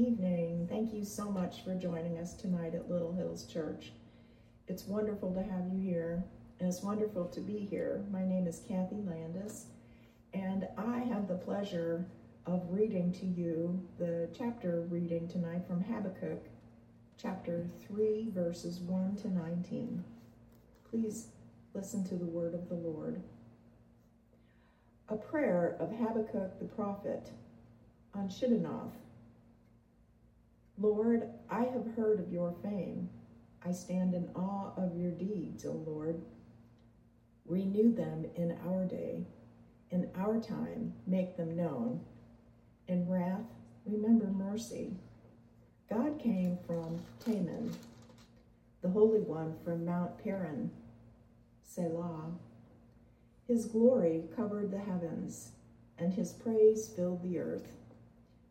evening. Thank you so much for joining us tonight at Little Hills Church. It's wonderful to have you here, and it's wonderful to be here. My name is Kathy Landis, and I have the pleasure of reading to you the chapter reading tonight from Habakkuk, chapter 3, verses 1 to 19. Please listen to the word of the Lord. A prayer of Habakkuk the prophet on Shigionoth. Lord, I have heard of your fame. I stand in awe of your deeds, O Lord. Renew them in our day. In our time, make them known. In wrath, remember mercy. God came from Teman, the Holy One from Mount Paran, Selah. His glory covered the heavens, and his praise filled the earth.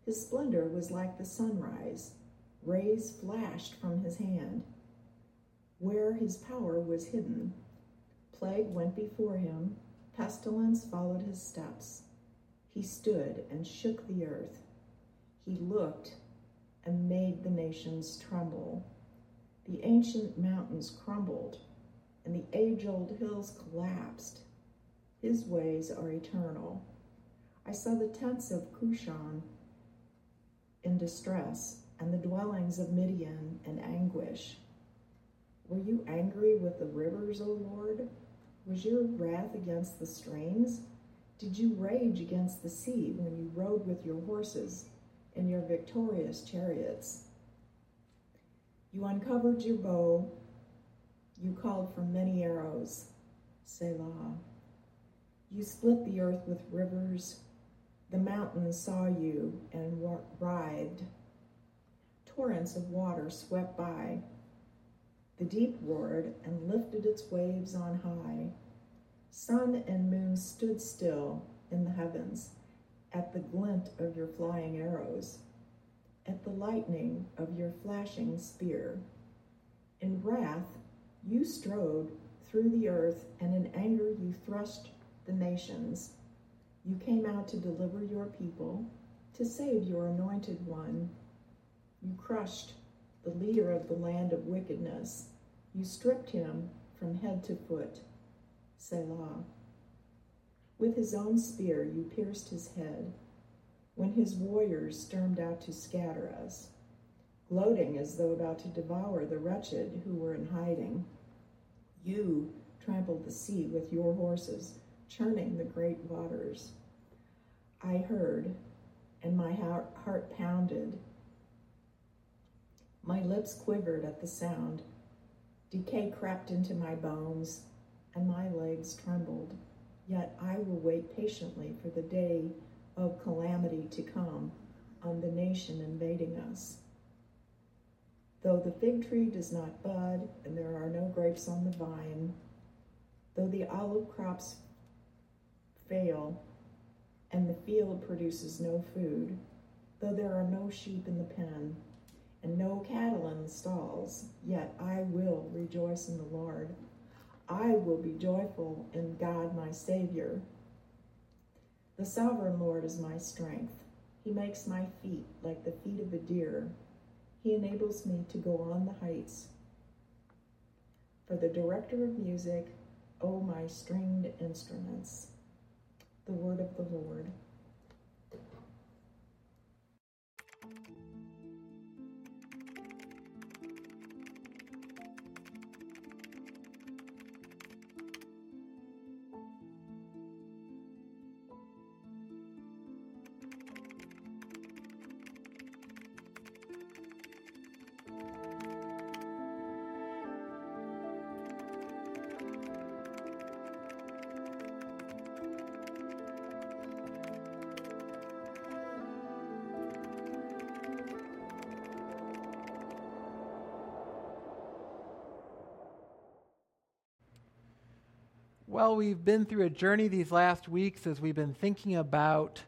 His splendor was like the sunrise. Rays flashed from his hand. Where his power was hidden, plague went before him, pestilence followed his steps. He stood and shook the earth. He looked and made the nations tremble. The ancient mountains crumbled, and the age old hills collapsed. His ways are eternal. I saw the tents of Cushan in distress, and the dwellings of Midian in anguish. Were you angry with the rivers, O Lord? Was your wrath against the streams? Did you rage against the sea when you rode with your horses in your victorious chariots? You uncovered your bow, you called for many arrows, Selah. You split the earth with rivers, the mountains saw you and writhed. Torrents of water swept by. The deep roared and lifted its waves on high. Sun and moon stood still in the heavens at the glint of your flying arrows, at the lightning of your flashing spear. In wrath, you strode through the earth, and in anger, you thrust the nations. You came out to deliver your people, to save your anointed one. You crushed the leader of the land of wickedness. You stripped him from head to foot. Selah. With his own spear, you pierced his head when his warriors stormed out to scatter us, gloating as though about to devour the wretched who were in hiding. You trampled the sea with your horses churning the great waters. I heard, and my heart pounded. My lips quivered at the sound. Decay crept into my bones, and my legs trembled. Yet I will wait patiently for the day of calamity to come on the nation invading us. Though the fig tree does not bud, and there are no grapes on the vine, though the olive crops fail, and the field produces no food, though there are no sheep in the pen, and no cattle in the stalls, yet I will rejoice in the Lord. I will be joyful in God my Savior. The sovereign Lord is my strength. He makes my feet like the feet of a deer. He enables me to go on the heights. For the director of music, O oh my stringed instruments the word of the Lord. We've been through a journey these last weeks as we've been thinking about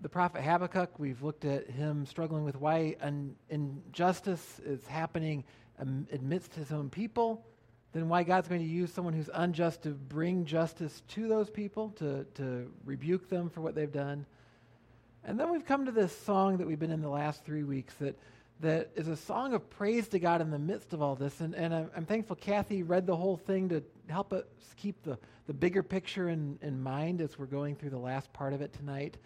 the prophet Habakkuk. We've looked at him struggling with why an injustice is happening amidst his own people, then why God's going to use someone who's unjust to bring justice to those people, to, to rebuke them for what they've done. And then we've come to this song that we've been in the last three weeks that, that is a song of praise to God in the midst of all this. And, and I'm, I'm thankful Kathy read the whole thing to help us keep the, the bigger picture in, in mind as we're going through the last part of it tonight.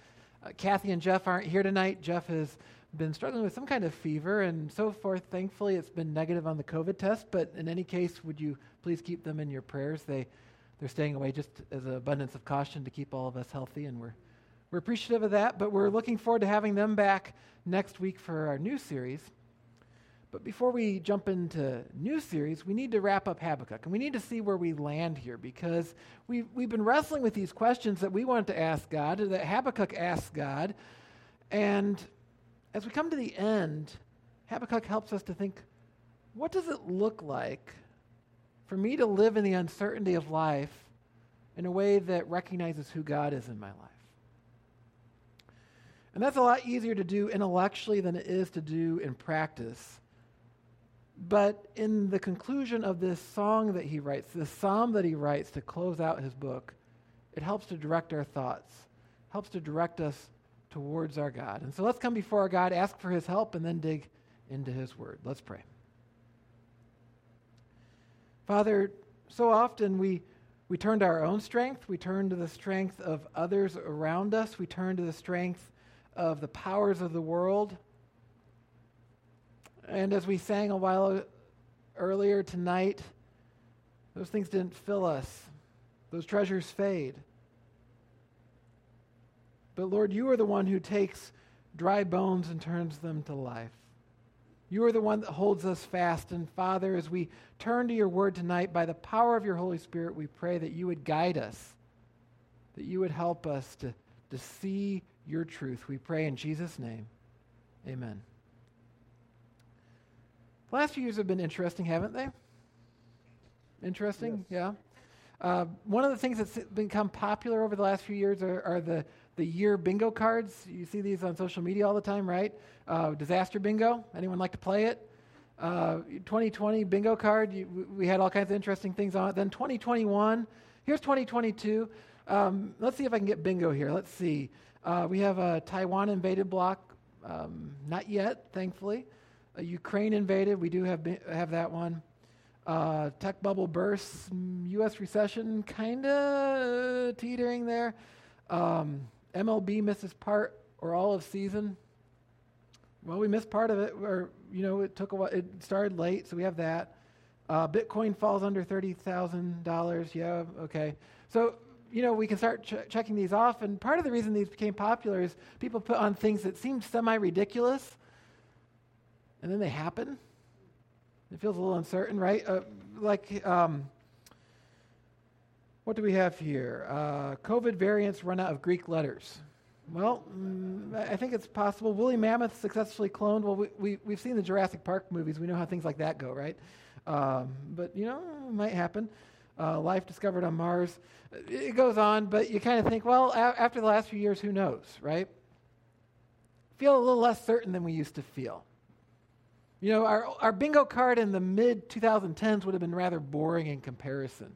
Uh, Kathy and Jeff aren't here tonight. Jeff has been struggling with some kind of fever and so forth. Thankfully, it's been negative on the COVID test, but in any case, would you please keep them in your prayers? They, they're staying away just as an abundance of caution to keep all of us healthy, and we're we're appreciative of that, but we're looking forward to having them back next week for our new series. But before we jump into new series, we need to wrap up Habakkuk, and we need to see where we land here because we've, we've been wrestling with these questions that we wanted to ask God, that Habakkuk asked God. And as we come to the end, Habakkuk helps us to think what does it look like for me to live in the uncertainty of life in a way that recognizes who God is in my life? And that's a lot easier to do intellectually than it is to do in practice. But in the conclusion of this song that he writes, this psalm that he writes to close out his book, it helps to direct our thoughts, helps to direct us towards our God. And so let's come before our God, ask for his help, and then dig into his word. Let's pray. Father, so often we, we turn to our own strength, we turn to the strength of others around us, we turn to the strength of the powers of the world. And as we sang a while earlier tonight, those things didn't fill us, those treasures fade. But Lord, you are the one who takes dry bones and turns them to life. You are the one that holds us fast. And Father, as we turn to your word tonight, by the power of your Holy Spirit, we pray that you would guide us, that you would help us to, to see your truth. We pray in Jesus' name. Amen. The last few years have been interesting, haven't they? Interesting, yes. yeah. Uh, one of the things that's become popular over the last few years are, are, the, the year bingo cards. You see these on social media all the time, right? Uh, disaster bingo. Anyone like to play it? Uh, 2020 bingo card. You, we had all kinds of interesting things on it. Then 2021. Here's 2022. Um, let's see if I can get bingo here. Let's see. Uh, we have a Taiwan invaded block. Um, not yet, thankfully. A Ukraine invaded. We do have, have that one. Uh, tech bubble bursts. U.S. recession kind of teetering there. Um, MLB misses part or all of season. Well, we missed part of it, or you know, it took a while. It started late, so we have that. Uh, Bitcoin falls under thirty thousand dollars. Yeah, okay. So you know, we can start ch- checking these off. And part of the reason these became popular is people put on things that seem semi ridiculous, and then they happen. It feels a little uncertain, right? Uh, like, um, what do we have here? Uh, COVID variants run out of Greek letters. Well, mm, I think it's possible. Woolly mammoth successfully cloned. Well, we, we, we've seen the Jurassic Park movies. We know how things like that go, right? Um, but, you know, it might happen uh, life discovered on Mars. It goes on, but you kind of think, well, a- after the last few years, who knows, right? Feel a little less certain than we used to feel. You know, our, our bingo card in the mid 2010s would have been rather boring in comparison.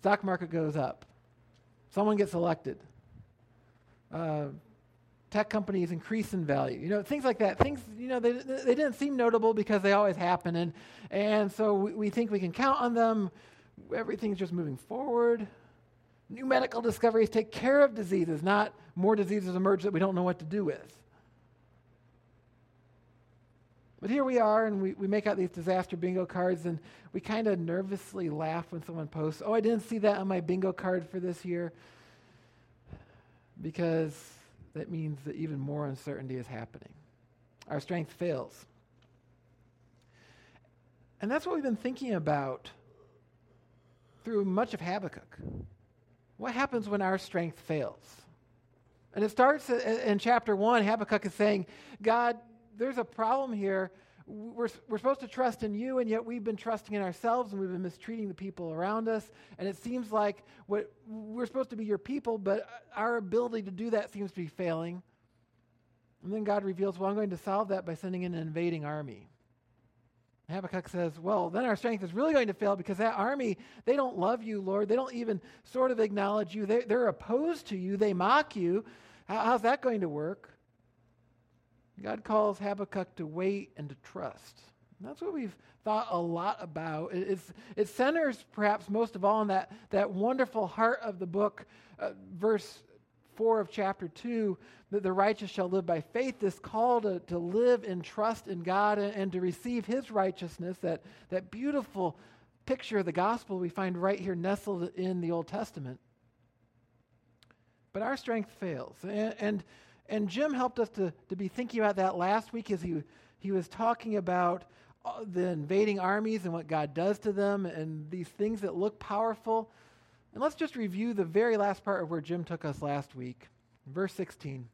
Stock market goes up, someone gets elected. Uh, tech companies increase in value. You know, things like that. Things, you know, they, they didn't seem notable because they always happen. And, and so we, we think we can count on them everything's just moving forward. New medical discoveries take care of diseases, not more diseases emerge that we don't know what to do with. But here we are, and we, we make out these disaster bingo cards, and we kind of nervously laugh when someone posts, Oh, I didn't see that on my bingo card for this year. Because that means that even more uncertainty is happening. Our strength fails. And that's what we've been thinking about through much of Habakkuk. What happens when our strength fails? And it starts uh, uh, in chapter one. Habakkuk is saying, God, there's a problem here. We're, we're supposed to trust in you, and yet we've been trusting in ourselves and we've been mistreating the people around us. And it seems like what, we're supposed to be your people, but our ability to do that seems to be failing. And then God reveals, well, I'm going to solve that by sending in an invading army. Habakkuk says, Well, then our strength is really going to fail because that army, they don't love you, Lord. They don't even sort of acknowledge you. They're, they're opposed to you. They mock you. How, how's that going to work? God calls Habakkuk to wait and to trust. And that's what we've thought a lot about. It's, it centers perhaps most of all on that, that wonderful heart of the book, uh, verse 4 of chapter 2, that the righteous shall live by faith, this call to, to live in trust in God and, and to receive his righteousness, that, that beautiful picture of the gospel we find right here nestled in the Old Testament. But our strength fails. And, and, and Jim helped us to, to be thinking about that last week as he, he was talking about uh, the invading armies and what God does to them and these things that look powerful. And let's just review the very last part of where Jim took us last week. Verse 16.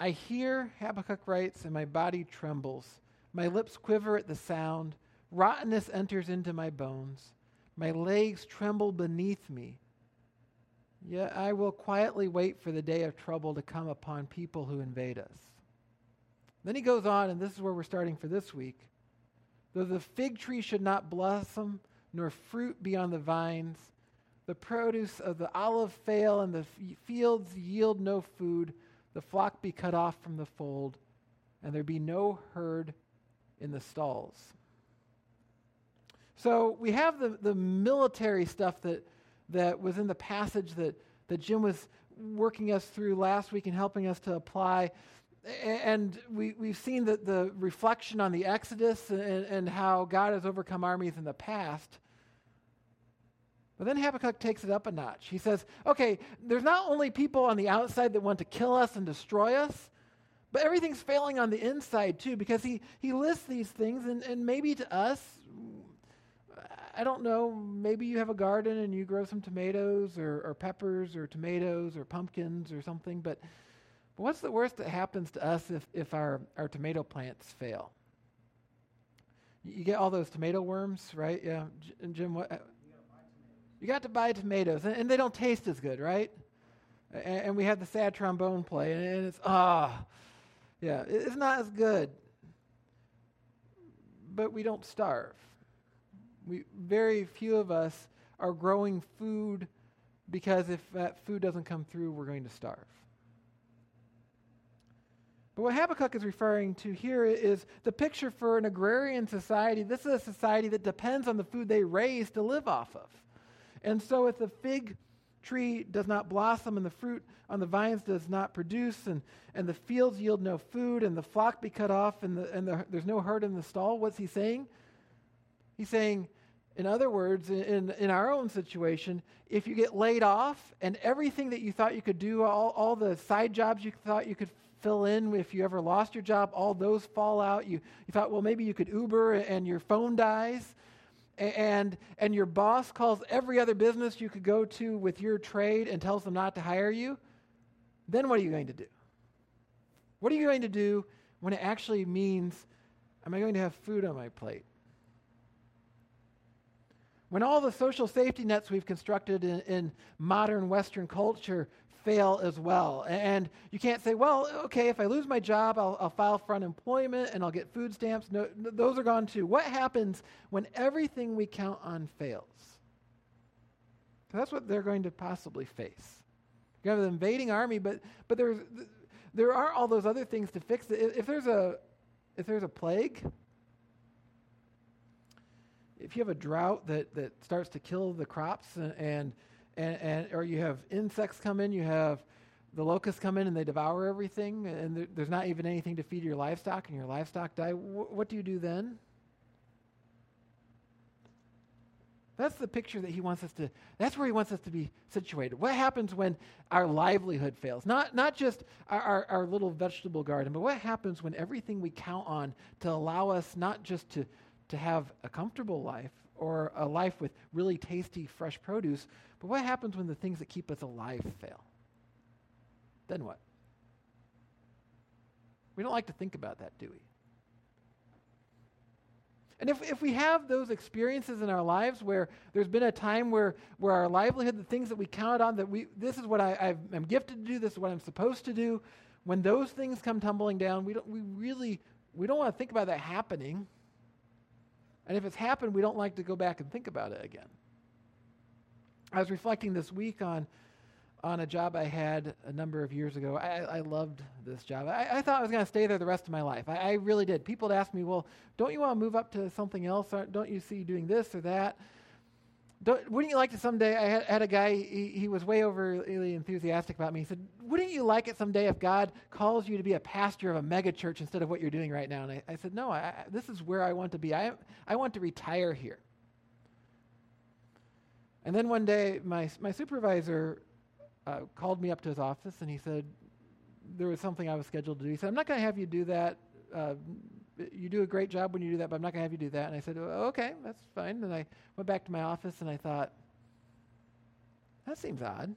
I hear, Habakkuk writes, and my body trembles. My lips quiver at the sound. Rottenness enters into my bones. My legs tremble beneath me. Yet I will quietly wait for the day of trouble to come upon people who invade us. Then he goes on, and this is where we're starting for this week. Though the fig tree should not blossom, nor fruit be on the vines, the produce of the olive fail, and the fields yield no food, the flock be cut off from the fold, and there be no herd in the stalls. So we have the, the military stuff that, that was in the passage that, that Jim was working us through last week and helping us to apply. And we, we've seen the, the reflection on the Exodus and, and how God has overcome armies in the past. But then Habakkuk takes it up a notch. He says, okay, there's not only people on the outside that want to kill us and destroy us, but everything's failing on the inside too, because he, he lists these things, and, and maybe to us, I don't know, maybe you have a garden and you grow some tomatoes or, or peppers or tomatoes or pumpkins or something, but, but what's the worst that happens to us if, if our, our tomato plants fail? You get all those tomato worms, right? Yeah. And Jim, what? You got to buy tomatoes, and, they don't taste as good, right? And, we have the sad trombone play, and, and it's, ah, yeah, it's not as good. But we don't starve. We, very few of us are growing food because if that food doesn't come through, we're going to starve. But what Habakkuk is referring to here is the picture for an agrarian society. This is a society that depends on the food they raise to live off of. And so if the fig tree does not blossom and the fruit on the vines does not produce and, and the fields yield no food and the flock be cut off and, the, and the, there's no herd in the stall, what's he saying? He's saying, in other words, in, in our own situation, if you get laid off and everything that you thought you could do, all, all the side jobs you thought you could fill in if you ever lost your job, all those fall out. You, you thought, well, maybe you could Uber and your phone dies. And, and your boss calls every other business you could go to with your trade and tells them not to hire you. Then what are you going to do? What are you going to do when it actually means, am I going to have food on my plate? When all the social safety nets we've constructed in, in, modern Western culture fail as well. And you can't say, well, okay, if I lose my job, I'll, I'll file for unemployment and I'll get food stamps. No, those are gone too. What happens when everything we count on fails? So that's what they're going to possibly face. You have an invading army, but, but there's, there are all those other things to fix. If there's a, if there's a plague, if you have a drought that, that starts to kill the crops and, and, and, and or you have insects come in, you have the locusts come in and they devour everything, and there, there's not even anything to feed your livestock, and your livestock die. What do you do then? That's the picture that he wants us to, that's where he wants us to be situated. What happens when our livelihood fails? Not, not just our, our, our, little vegetable garden, but what happens when everything we count on to allow us not just to, to have a comfortable life or a life with really tasty, fresh produce, but what happens when the things that keep us alive fail? Then what? We don't like to think about that, do we? And if, if we have those experiences in our lives where there's been a time where, where our livelihood, the things that we counted on, that we, this is what I, I'm gifted to do, this is what I'm supposed to do, when those things come tumbling down, we, don't, we really, we don't want to think about that happening. And if it's happened, we don't like to go back and think about it again. I was reflecting this week on, on a job I had a number of years ago. I, I loved this job. I, I, thought I was going to stay there the rest of my life. I, I really did. People would ask me, well, don't you want to move up to something else? Don't you see doing this or that? Wouldn't you like to someday? I had, had a guy, he, he, was way overly enthusiastic about me. He said, Wouldn't you like it someday if God calls you to be a pastor of a megachurch instead of what you're doing right now? And I, I said, No, I, this is where I want to be. I, I want to retire here. And then one day, my, my supervisor uh, called me up to his office and he said, There was something I was scheduled to do. He said, I'm not going to have you do that. Uh, you do a great job when you do that, but I'm not going to have you do that. And I said, oh, okay, that's fine. And I went back to my office and I thought, that seems odd.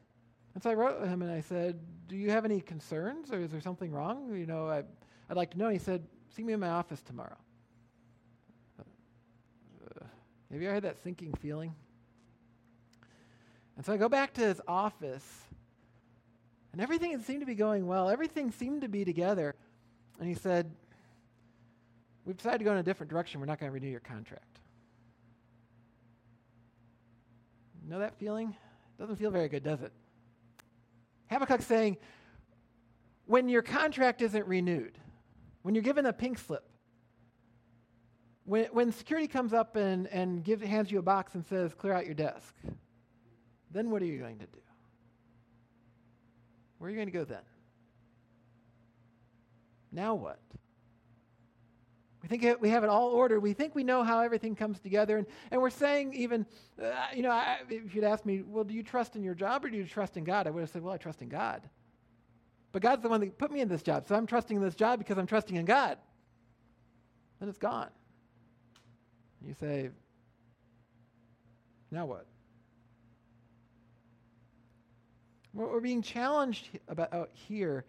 And so I wrote him and I said, do you have any concerns or is there something wrong? You know, I, would like to know. And he said, see me in my office tomorrow. Uh, have you ever had that sinking feeling? And so I go back to his office and everything seemed to be going well. Everything seemed to be together. And he said, We've decided to go in a different direction. We're not going to renew your contract. Know that feeling? Doesn't feel very good, does it? Habakkuk's saying, when your contract isn't renewed, when you're given a pink slip, when, when security comes up and, and gives, hands you a box and says, clear out your desk, then what are you going to do? Where are you going to go then? Now what? We think we have it all ordered. We think we know how everything comes together. And, and we're saying, even, uh, you know, I, if you'd asked me, well, do you trust in your job or do you trust in God? I would have said, well, I trust in God. But God's the one that put me in this job. So I'm trusting in this job because I'm trusting in God. Then it's gone. You say, now what? What we're being challenged about here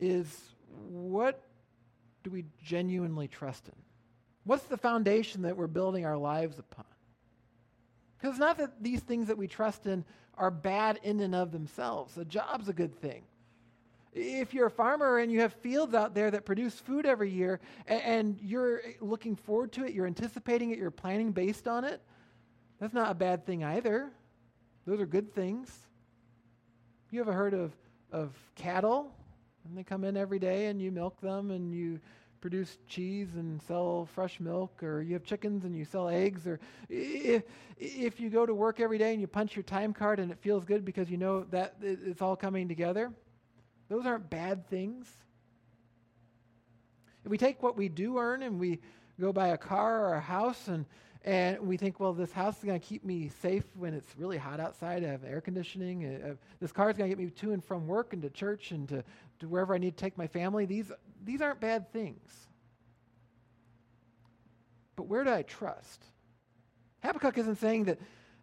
is what do we genuinely trust in? What's the foundation that we're building our lives upon? Because it's not that these things that we trust in are bad in and of themselves. A job's a good thing. If you're a farmer and you have fields out there that produce food every year and, you're looking forward to it, you're anticipating it, you're planning based on it, that's not a bad thing either. Those are good things. You ever heard of, of cattle? And they come in every day and you milk them and you produce cheese and sell fresh milk, or you have chickens and you sell eggs, or if, if you go to work every day and you punch your time card and it feels good because you know that it's all coming together, those aren't bad things. If we take what we do earn and we go buy a car or a house and and we think, well, this house is going to keep me safe when it's really hot outside. I have air conditioning. Uh, this car is going to get me to and from work and to church and to, to wherever I need to take my family. These, these aren't bad things. But where do I trust? Habakkuk isn't saying that,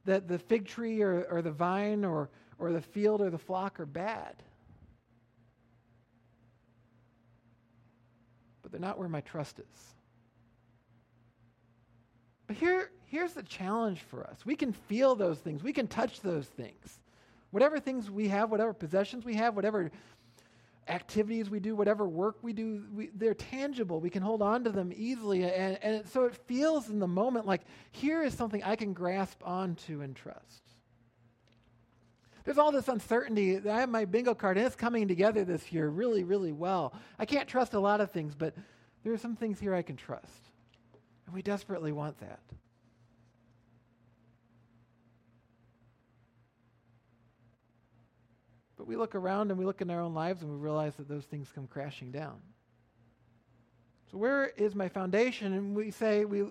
that the fig tree or, or the vine or, or the field or the flock are bad. But they're not where my trust is. But here, here's the challenge for us. We can feel those things, we can touch those things. Whatever things we have, whatever possessions we have, whatever activities we do, whatever work we do, we, they're tangible. We can hold on to them easily. And, and it, so it feels in the moment like here is something I can grasp onto and trust. There's all this uncertainty. I have my bingo card, and it's coming together this year really, really well. I can't trust a lot of things, but there are some things here I can trust. And we desperately want that. But we look around and we look in our own lives and we realize that those things come crashing down. So, where is my foundation? And we say, we,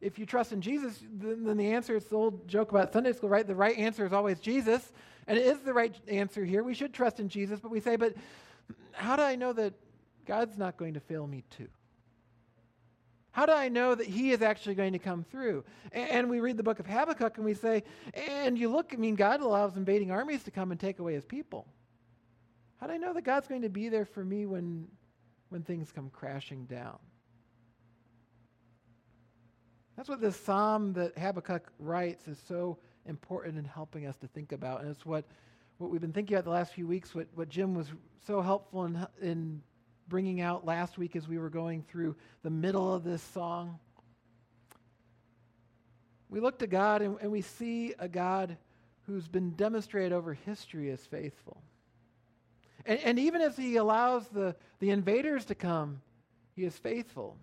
if you trust in Jesus, then, then the answer is the old joke about Sunday school, right? The right answer is always Jesus. And it is the right answer here. We should trust in Jesus. But we say, but how do I know that God's not going to fail me too? How do I know that he is actually going to come through? And we read the book of Habakkuk and we say, and you look, I mean, God allows invading armies to come and take away his people. How do I know that God's going to be there for me when, when things come crashing down? That's what this psalm that Habakkuk writes is so important in helping us to think about. And it's what, what we've been thinking about the last few weeks, what, what Jim was so helpful in, in bringing out last week as we were going through the middle of this song. We look to God and, and we see a God who's been demonstrated over history as faithful. And, and even as he allows the, the invaders to come, he is faithful.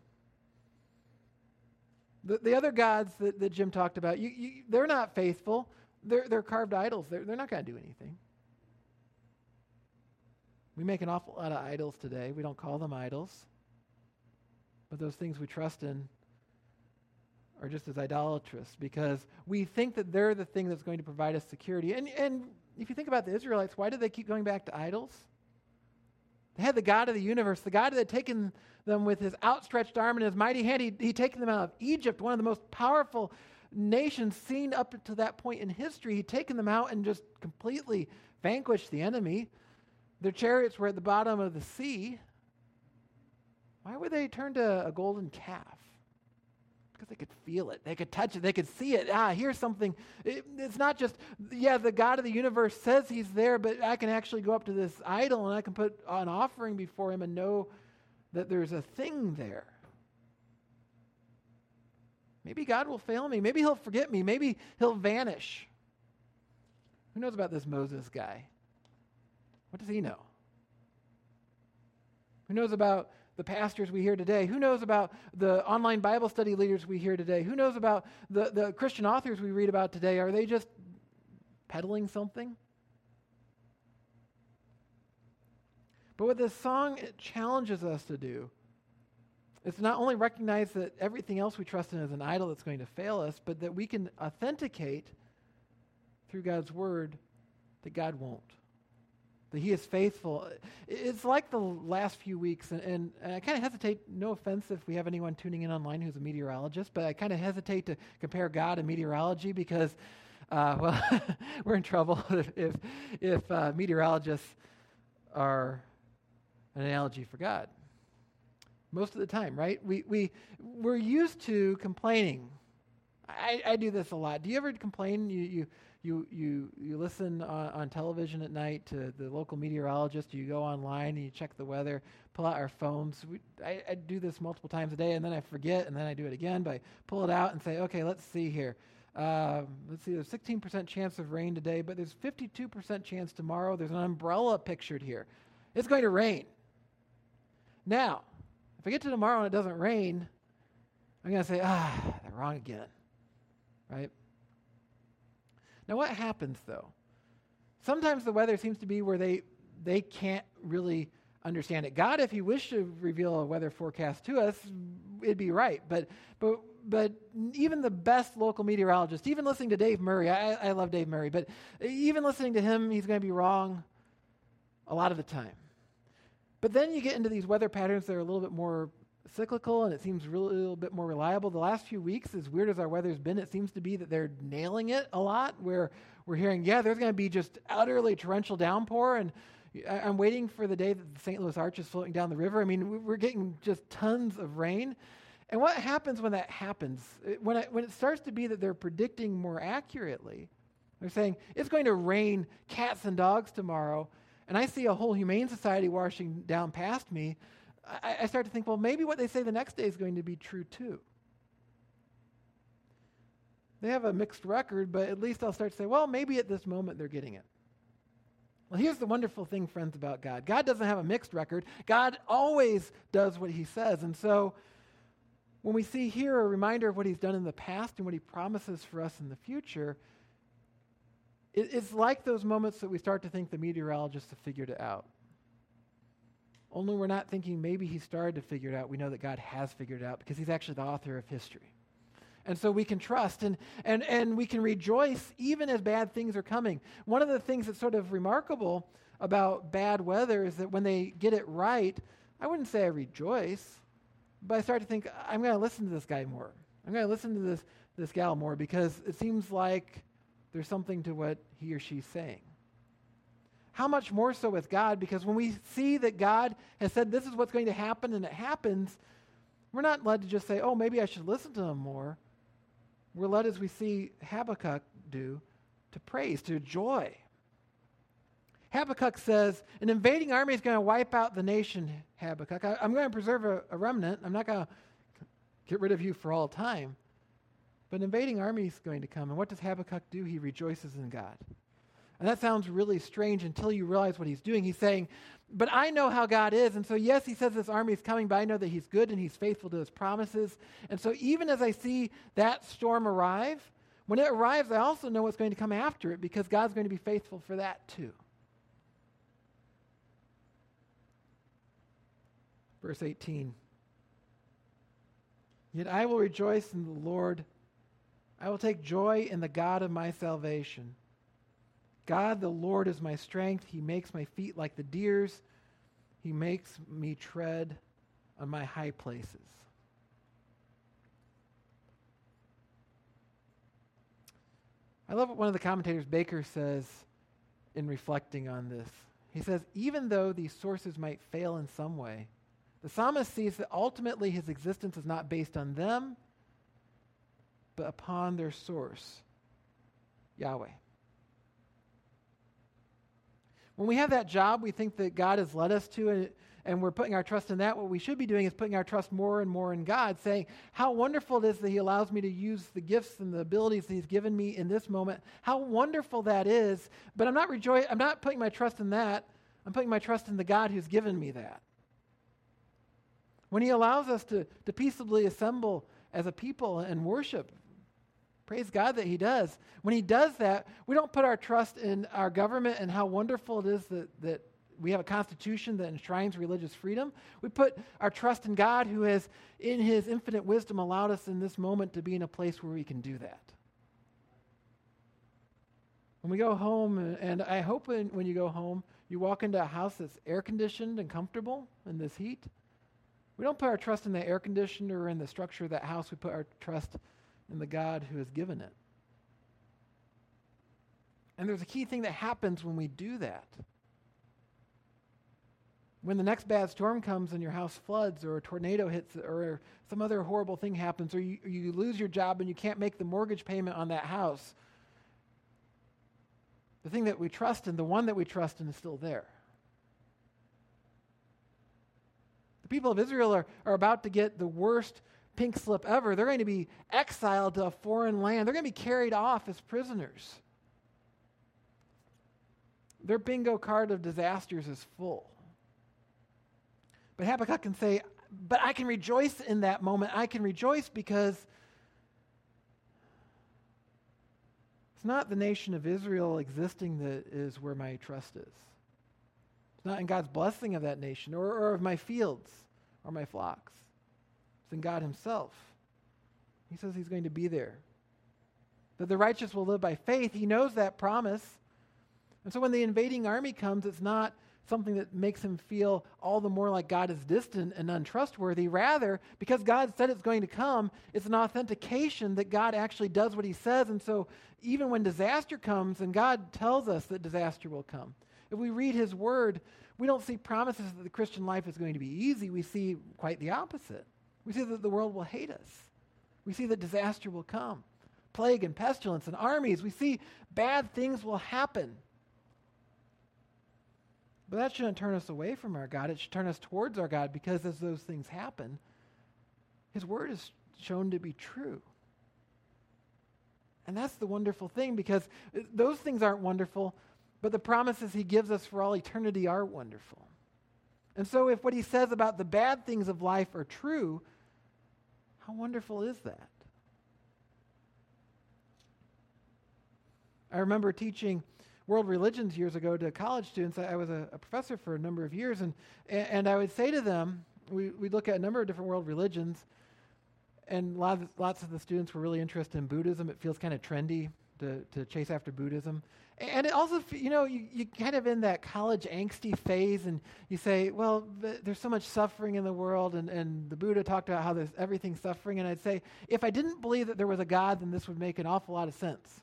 The, the other gods that, that Jim talked about, you, you, they're not faithful. They're, they're carved idols. They're, they're not going to do anything. We make an awful lot of idols today. We don't call them idols. But those things we trust in are just as idolatrous because we think that they're the thing that's going to provide us security. And, and if you think about the Israelites, why did they keep going back to idols? They had the God of the universe, the God that had taken them with his outstretched arm and his mighty hand. He, he'd taken them out of Egypt, one of the most powerful nations seen up to that point in history. He'd taken them out and just completely vanquished the enemy. Their chariots were at the bottom of the sea. Why would they turn to a golden calf? Because they could feel it, they could touch it, they could see it. Ah, here's something. It, it's not just, yeah, the God of the universe says he's there, but I can actually go up to this idol and I can put an offering before him and know that there's a thing there. Maybe God will fail me. Maybe he'll forget me. Maybe he'll vanish. Who knows about this Moses guy? What does he know? Who knows about the pastors we hear today? Who knows about the online Bible study leaders we hear today? Who knows about the, the Christian authors we read about today? Are they just peddling something? But what this song challenges us to do is not only recognize that everything else we trust in is an idol that's going to fail us, but that we can authenticate through God's word that God won't that he is faithful. It's like the last few weeks, and, and, and I kind of hesitate, no offense if we have anyone tuning in online who's a meteorologist, but I kind of hesitate to compare God and meteorology because, uh, well, we're in trouble if, if, if uh, meteorologists are an analogy for God. Most of the time, right? We, we, we're used to complaining. I, I do this a lot. Do you ever complain? You, you, you, you, you listen on, on, television at night to the local meteorologist, you go online and you check the weather, pull out our phones. We, I, I, do this multiple times a day, and then I forget, and then I do it again, but I pull it out and say, okay, let's see here. Um, let's see, there's 16% chance of rain today, but there's 52% chance tomorrow. There's an umbrella pictured here. It's going to rain. Now, if I get to tomorrow and it doesn't rain, I'm going to say, ah, they're wrong again. Right? Now, what happens though? Sometimes the weather seems to be where they, they can't really understand it. God, if He wished to reveal a weather forecast to us, it'd be right. But, but, but even the best local meteorologist, even listening to Dave Murray, I, I love Dave Murray, but even listening to him, he's going to be wrong a lot of the time. But then you get into these weather patterns that are a little bit more cyclical and it seems really, a little bit more reliable. The last few weeks, as weird as our weather's been, it seems to be that they're nailing it a lot. Where we're hearing, yeah, there's going to be just utterly torrential downpour, and I'm waiting for the day that the St. Louis Arch is floating down the river. I mean, we're getting just tons of rain. And what happens when that happens? When it, when it starts to be that they're predicting more accurately, they're saying it's going to rain cats and dogs tomorrow, and I see a whole humane society washing down past me. I, I start to think, well, maybe what they say the next day is going to be true too. They have a mixed record, but at least I'll start to say, well, maybe at this moment they're getting it. Well, here's the wonderful thing, friends, about God God doesn't have a mixed record, God always does what he says. And so when we see here a reminder of what he's done in the past and what he promises for us in the future, it's like those moments that we start to think the meteorologists have figured it out. Only we're not thinking maybe he started to figure it out. We know that God has figured it out because he's actually the author of history. And so we can trust and, and, and we can rejoice even as bad things are coming. One of the things that's sort of remarkable about bad weather is that when they get it right, I wouldn't say I rejoice, but I start to think, I'm going to listen to this guy more. I'm going to listen to this, this gal more because it seems like there's something to what he or she's saying. How much more so with God? Because when we see that God has said this is what's going to happen and it happens, we're not led to just say, oh, maybe I should listen to him more. We're led, as we see Habakkuk do, to praise, to joy. Habakkuk says, An invading army is going to wipe out the nation, Habakkuk. I, am going to preserve a, a remnant. I'm not going to get rid of you for all time. But an invading army is going to come. And what does Habakkuk do? He rejoices in God. And that sounds really strange until you realize what he's doing. He's saying, But I know how God is. And so, yes, he says this army is coming, but I know that he's good and he's faithful to his promises. And so, even as I see that storm arrive, when it arrives, I also know what's going to come after it because God's going to be faithful for that too. Verse 18 Yet I will rejoice in the Lord. I will take joy in the God of my salvation. God the Lord is my strength. He makes my feet like the deer's, He makes me tread on my high places. I love what one of the commentators, Baker, says in reflecting on this. He says, even though these sources might fail in some way, the psalmist sees that ultimately his existence is not based on them, but upon their source, Yahweh. When we have that job we think that God has led us to, and, and we're putting our trust in that, what we should be doing is putting our trust more and more in God, saying, How wonderful it is that He allows me to use the gifts and the abilities that He's given me in this moment. How wonderful that is. But I'm not rejoicing, I'm not putting my trust in that. I'm putting my trust in the God who's given me that. When He allows us to, to peaceably assemble as a people and worship, Praise God that He does. When He does that, we don't put our trust in our government and how wonderful it is that, that we have a constitution that enshrines religious freedom. We put our trust in God, who has, in His infinite wisdom, allowed us in this moment to be in a place where we can do that. When we go home, and I hope when, when you go home, you walk into a house that's air conditioned and comfortable in this heat. We don't put our trust in the air conditioner or in the structure of that house. We put our trust in the God who has given it. And there's a key thing that happens when we do that. When the next bad storm comes and your house floods, or a tornado hits, or some other horrible thing happens, or you, you lose your job and you can't make the mortgage payment on that house, the thing that we trust in, the one that we trust in, is still there. The people of Israel are, are about to get the worst pink slip ever. They're going to be exiled to a foreign land. They're going to be carried off as prisoners. Their bingo card of disasters is full. But Habakkuk can say, But I can rejoice in that moment. I can rejoice because it's not the nation of Israel existing that is where my trust is. It's not in God's blessing of that nation or, or of my fields or my flocks than God Himself. He says He's going to be there. That the righteous will live by faith. He knows that promise. And so when the invading army comes, it's not something that makes him feel all the more like God is distant and untrustworthy. Rather, because God said it's going to come, it's an authentication that God actually does what he says. And so even when disaster comes, and God tells us that disaster will come, if we read his word, we don't see promises that the Christian life is going to be easy. We see quite the opposite. We see that the world will hate us. We see that disaster will come plague and pestilence and armies. We see bad things will happen. But that shouldn't turn us away from our God. It should turn us towards our God because as those things happen, His word is shown to be true. And that's the wonderful thing because those things aren't wonderful, but the promises He gives us for all eternity are wonderful. And so, if what He says about the bad things of life are true, how wonderful is that? I remember teaching world religions years ago to college students. I, was a, a, professor for a number of years, and, and I would say to them, we, we look at a number of different world religions, and lots, lots of the students were really interested in Buddhism. It feels kind of trendy to, to chase after Buddhism. And it also, you know, you, you kind of in that college angsty phase, and you say, well, th- there's so much suffering in the world, and, and the Buddha talked about how there's everything suffering. And I'd say, if I didn't believe that there was a God, then this would make an awful lot of sense.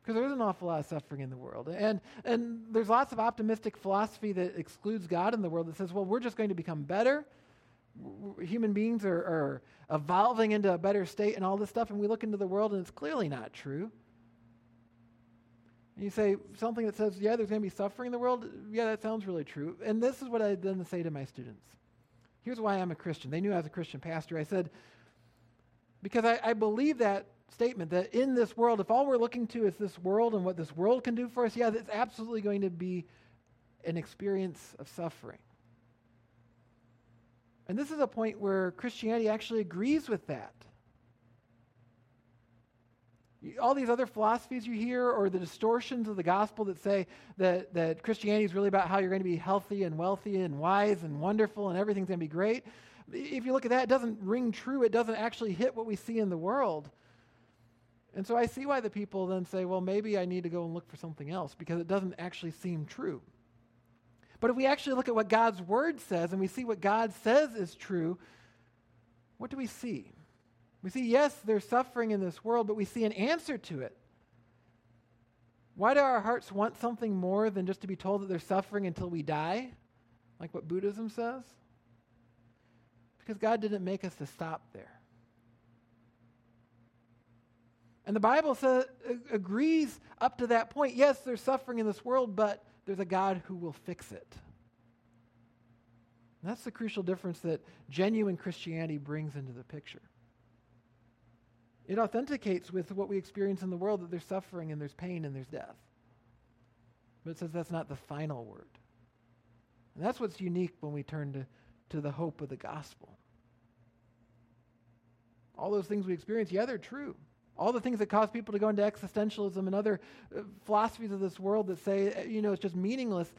Because there is an awful lot of suffering in the world. And, and there's lots of optimistic philosophy that excludes God in the world that says, well, we're just going to become better. Human beings are, are evolving into a better state and all this stuff. And we look into the world and it's clearly not true. And you say something that says, yeah, there's going to be suffering in the world. Yeah, that sounds really true. And this is what I then say to my students. Here's why I'm a Christian. They knew I was a Christian pastor. I said, Because I, I believe that statement that in this world, if all we're looking to is this world and what this world can do for us, yeah, it's absolutely going to be an experience of suffering. And this is a point where Christianity actually agrees with that. All these other philosophies you hear, or the distortions of the gospel that say that, that Christianity is really about how you're going to be healthy and wealthy and wise and wonderful and everything's going to be great. If you look at that, it doesn't ring true. It doesn't actually hit what we see in the world. And so I see why the people then say, well, maybe I need to go and look for something else because it doesn't actually seem true. But if we actually look at what God's word says and we see what God says is true, what do we see? We see, yes, there's suffering in this world, but we see an answer to it. Why do our hearts want something more than just to be told that they're suffering until we die, like what Buddhism says? Because God didn't make us to stop there. And the Bible says, agrees up to that point. Yes, there's suffering in this world, but there's a God who will fix it. And that's the crucial difference that genuine Christianity brings into the picture. It authenticates with what we experience in the world that there's suffering and there's pain and there's death. But it says that's not the final word. And that's what's unique when we turn to, to the hope of the gospel. All those things we experience, yeah, they're true. All the things that cause people to go into existentialism and other uh, philosophies of this world that say, uh, you know, it's just meaningless,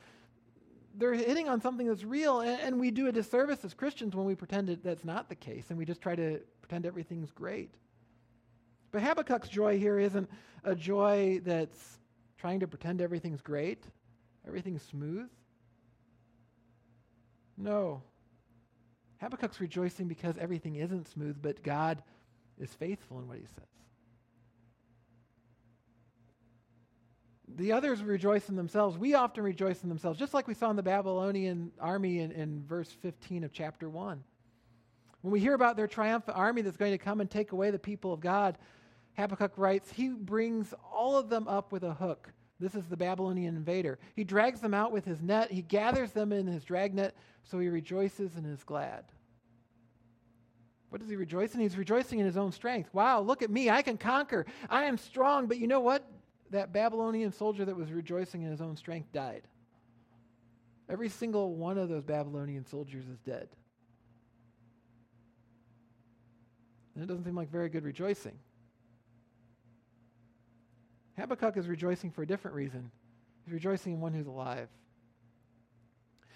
they're hitting on something that's real. And, and we do a disservice as Christians when we pretend that that's not the case and we just try to pretend everything's great. But Habakkuk's joy here isn't a joy that's trying to pretend everything's great, everything's smooth. No. Habakkuk's rejoicing because everything isn't smooth, but God is faithful in what he says. The others rejoice in themselves. We often rejoice in themselves, just like we saw in the Babylonian army in, in verse 15 of chapter 1. When we hear about their triumphant army that's going to come and take away the people of God, Habakkuk writes, He brings all of them up with a hook. This is the Babylonian invader. He drags them out with his net. He gathers them in his dragnet, so he rejoices and is glad. What does he rejoice in? He's rejoicing in his own strength. Wow, look at me. I can conquer. I am strong. But you know what? that Babylonian soldier that was rejoicing in his own strength died. Every single one of those Babylonian soldiers is dead. And it doesn't seem like very good rejoicing. Habakkuk is rejoicing for a different reason. He's rejoicing in one who's alive.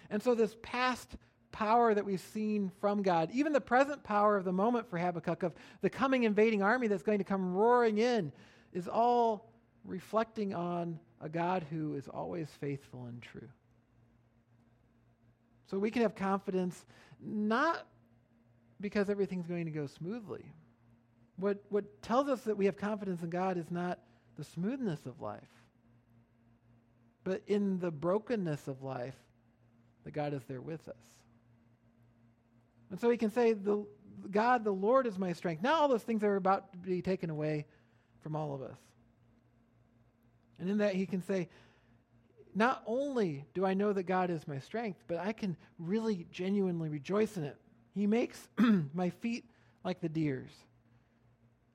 And so, this past power that we've seen from God, even the present power of the moment for Habakkuk, of the coming invading army that's going to come roaring in, is all reflecting on a God who is always faithful and true. So we can have confidence not because everything's going to go smoothly. What, what tells us that we have confidence in God is not the smoothness of life, but in the brokenness of life, that God is there with us. And so we can say, the, God, the Lord is my strength. Now all those things are about to be taken away from all of us. And in that, he can say, not only do I know that God is my strength, but I can really genuinely rejoice in it. He makes my feet like the deer's.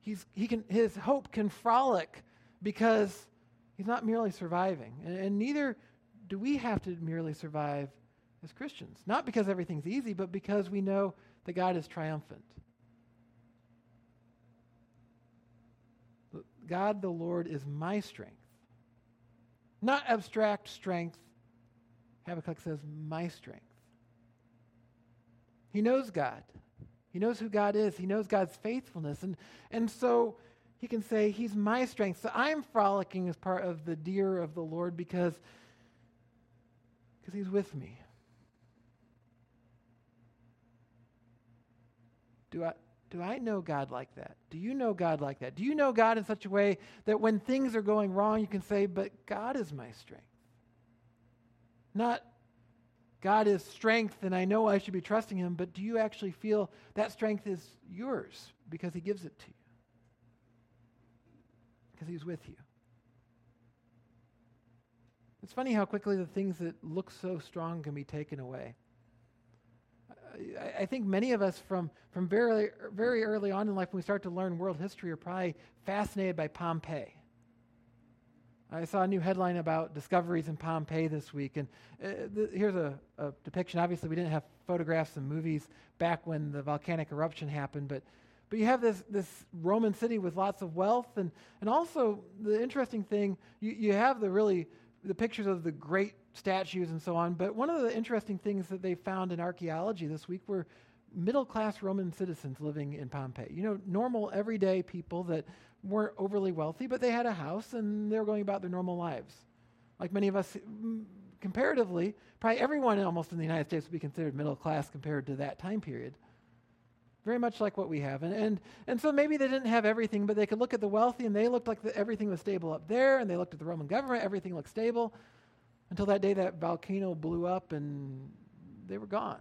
He's, he can, his hope can frolic because he's not merely surviving. And, and neither do we have to merely survive as Christians. Not because everything's easy, but because we know that God is triumphant. God the Lord is my strength. Not abstract strength. Habakkuk says, my strength. He knows God. He knows who God is. He knows God's faithfulness. And, and so he can say, He's my strength. So I'm frolicking as part of the deer of the Lord because, because He's with me. Do I, do I know God like that? Do you know God like that? Do you know God in such a way that when things are going wrong, you can say, But God is my strength? Not God is strength and I know I should be trusting Him, but do you actually feel that strength is yours because He gives it to you? Because He's with you. It's funny how quickly the things that look so strong can be taken away. I think many of us from, from very, very early on in life, when we start to learn world history, are probably fascinated by Pompeii. I saw a new headline about discoveries in Pompeii this week, and uh, th- here's a, a, depiction. Obviously, we didn't have photographs and movies back when the volcanic eruption happened, but but you have this this Roman city with lots of wealth, and and also the interesting thing, you, you have the really the pictures of the great statues and so on. But one of the interesting things that they found in archaeology this week were middle class Roman citizens living in Pompeii. You know, normal everyday people that weren't overly wealthy, but they had a house and they were going about their normal lives. Like many of us, mm, comparatively, probably everyone almost in the United States would be considered middle class compared to that time period. Very much like what we have. And, and, and so maybe they didn't have everything, but they could look at the wealthy and they looked like the, everything was stable up there, and they looked at the Roman government, everything looked stable until that day that volcano blew up and they were gone.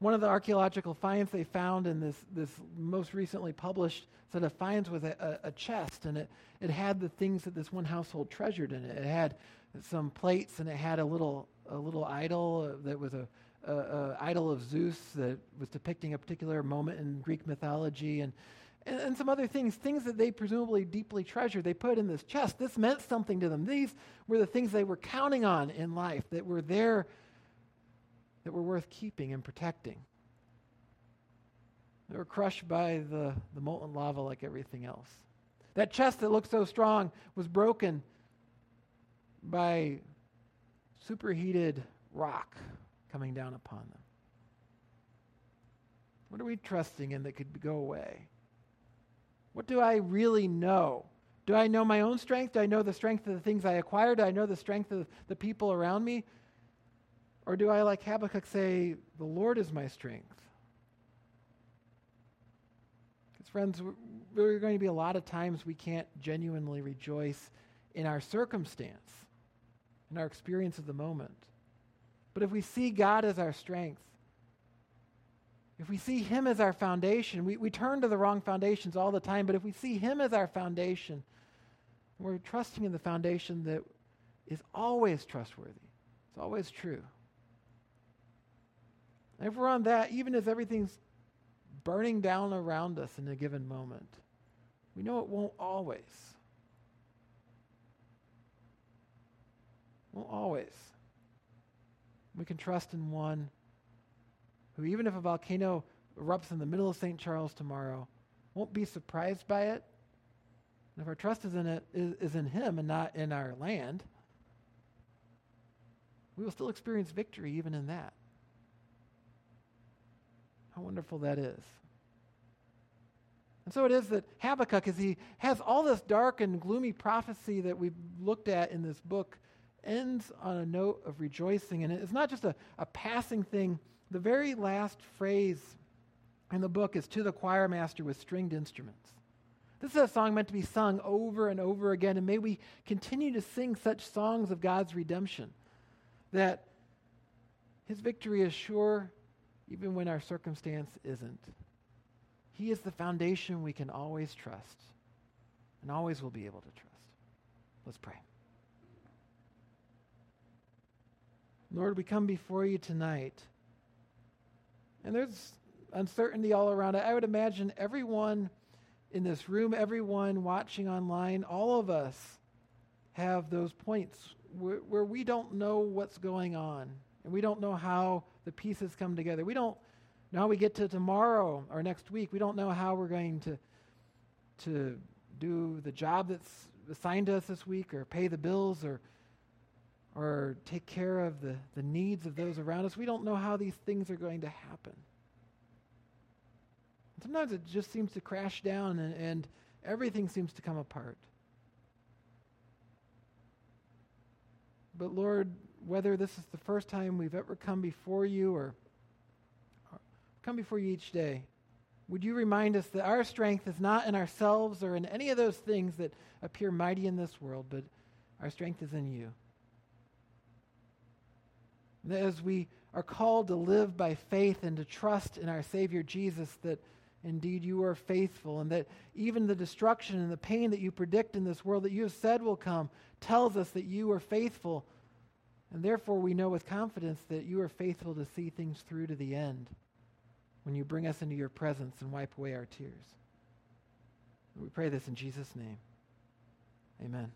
One of the archaeological finds they found in this, this most recently published set of finds was a, a, a, chest, and it, it had the things that this one household treasured in it. It had some plates, and it had a little, a little idol that was a, a, a idol of Zeus that was depicting a particular moment in Greek mythology, and, and, and some other things, things that they presumably deeply treasured. They put in this chest. This meant something to them. These were the things they were counting on in life that were there that were worth keeping and protecting. They were crushed by the, the molten lava like everything else. That chest that looked so strong was broken by superheated rock coming down upon them. What are we trusting in that could go away? What do I really know? Do I know my own strength? Do I know the strength of the things I acquired? Do I know the strength of the people around me? Or do I, like Habakkuk, say, The Lord is my strength? Because, friends, there are going to be a lot of times we can't genuinely rejoice in our circumstance, in our experience of the moment. But if we see God as our strength, if we see Him as our foundation, we, we turn to the wrong foundations all the time, but if we see Him as our foundation, we're trusting in the foundation that is always trustworthy, it's always true. And if we're on that, even as everything's burning down around us in a given moment, we know it won't always. Won't always. We can trust in one who, even if a volcano erupts in the middle of St. Charles tomorrow, won't be surprised by it. And if our trust is in it is, is in him and not in our land, we will still experience victory even in that. How wonderful that is. And so it is that Habakkuk, as he has all this dark and gloomy prophecy that we've looked at in this book, ends on a note of rejoicing. And it's not just a, a passing thing the very last phrase in the book is to the choir master with stringed instruments. This is a song meant to be sung over and over again, and may we continue to sing such songs of God's redemption that his victory is sure even when our circumstance isn't. He is the foundation we can always trust and always will be able to trust. Let's pray. Lord, we come before you tonight and there's uncertainty all around it. I would imagine everyone in this room, everyone watching online, all of us have those points where, where, we don't know what's going on and we don't know how the pieces come together. We don't know how we get to tomorrow or next week. We don't know how we're going to, to do the job that's assigned to us this week or pay the bills or or take care of the, the needs of those around us. We don't know how these things are going to happen. Sometimes it just seems to crash down and, and everything seems to come apart. But Lord, whether this is the first time we've ever come before you or, or come before you each day, would you remind us that our strength is not in ourselves or in any of those things that appear mighty in this world, but our strength is in you as we are called to live by faith and to trust in our Savior Jesus, that indeed you are faithful, and that even the destruction and the pain that you predict in this world that you have said will come tells us that you are faithful And therefore, we know with confidence that you are faithful to see things through to the end when you bring us into your presence and wipe away our tears. We pray this in Jesus' name. Amen.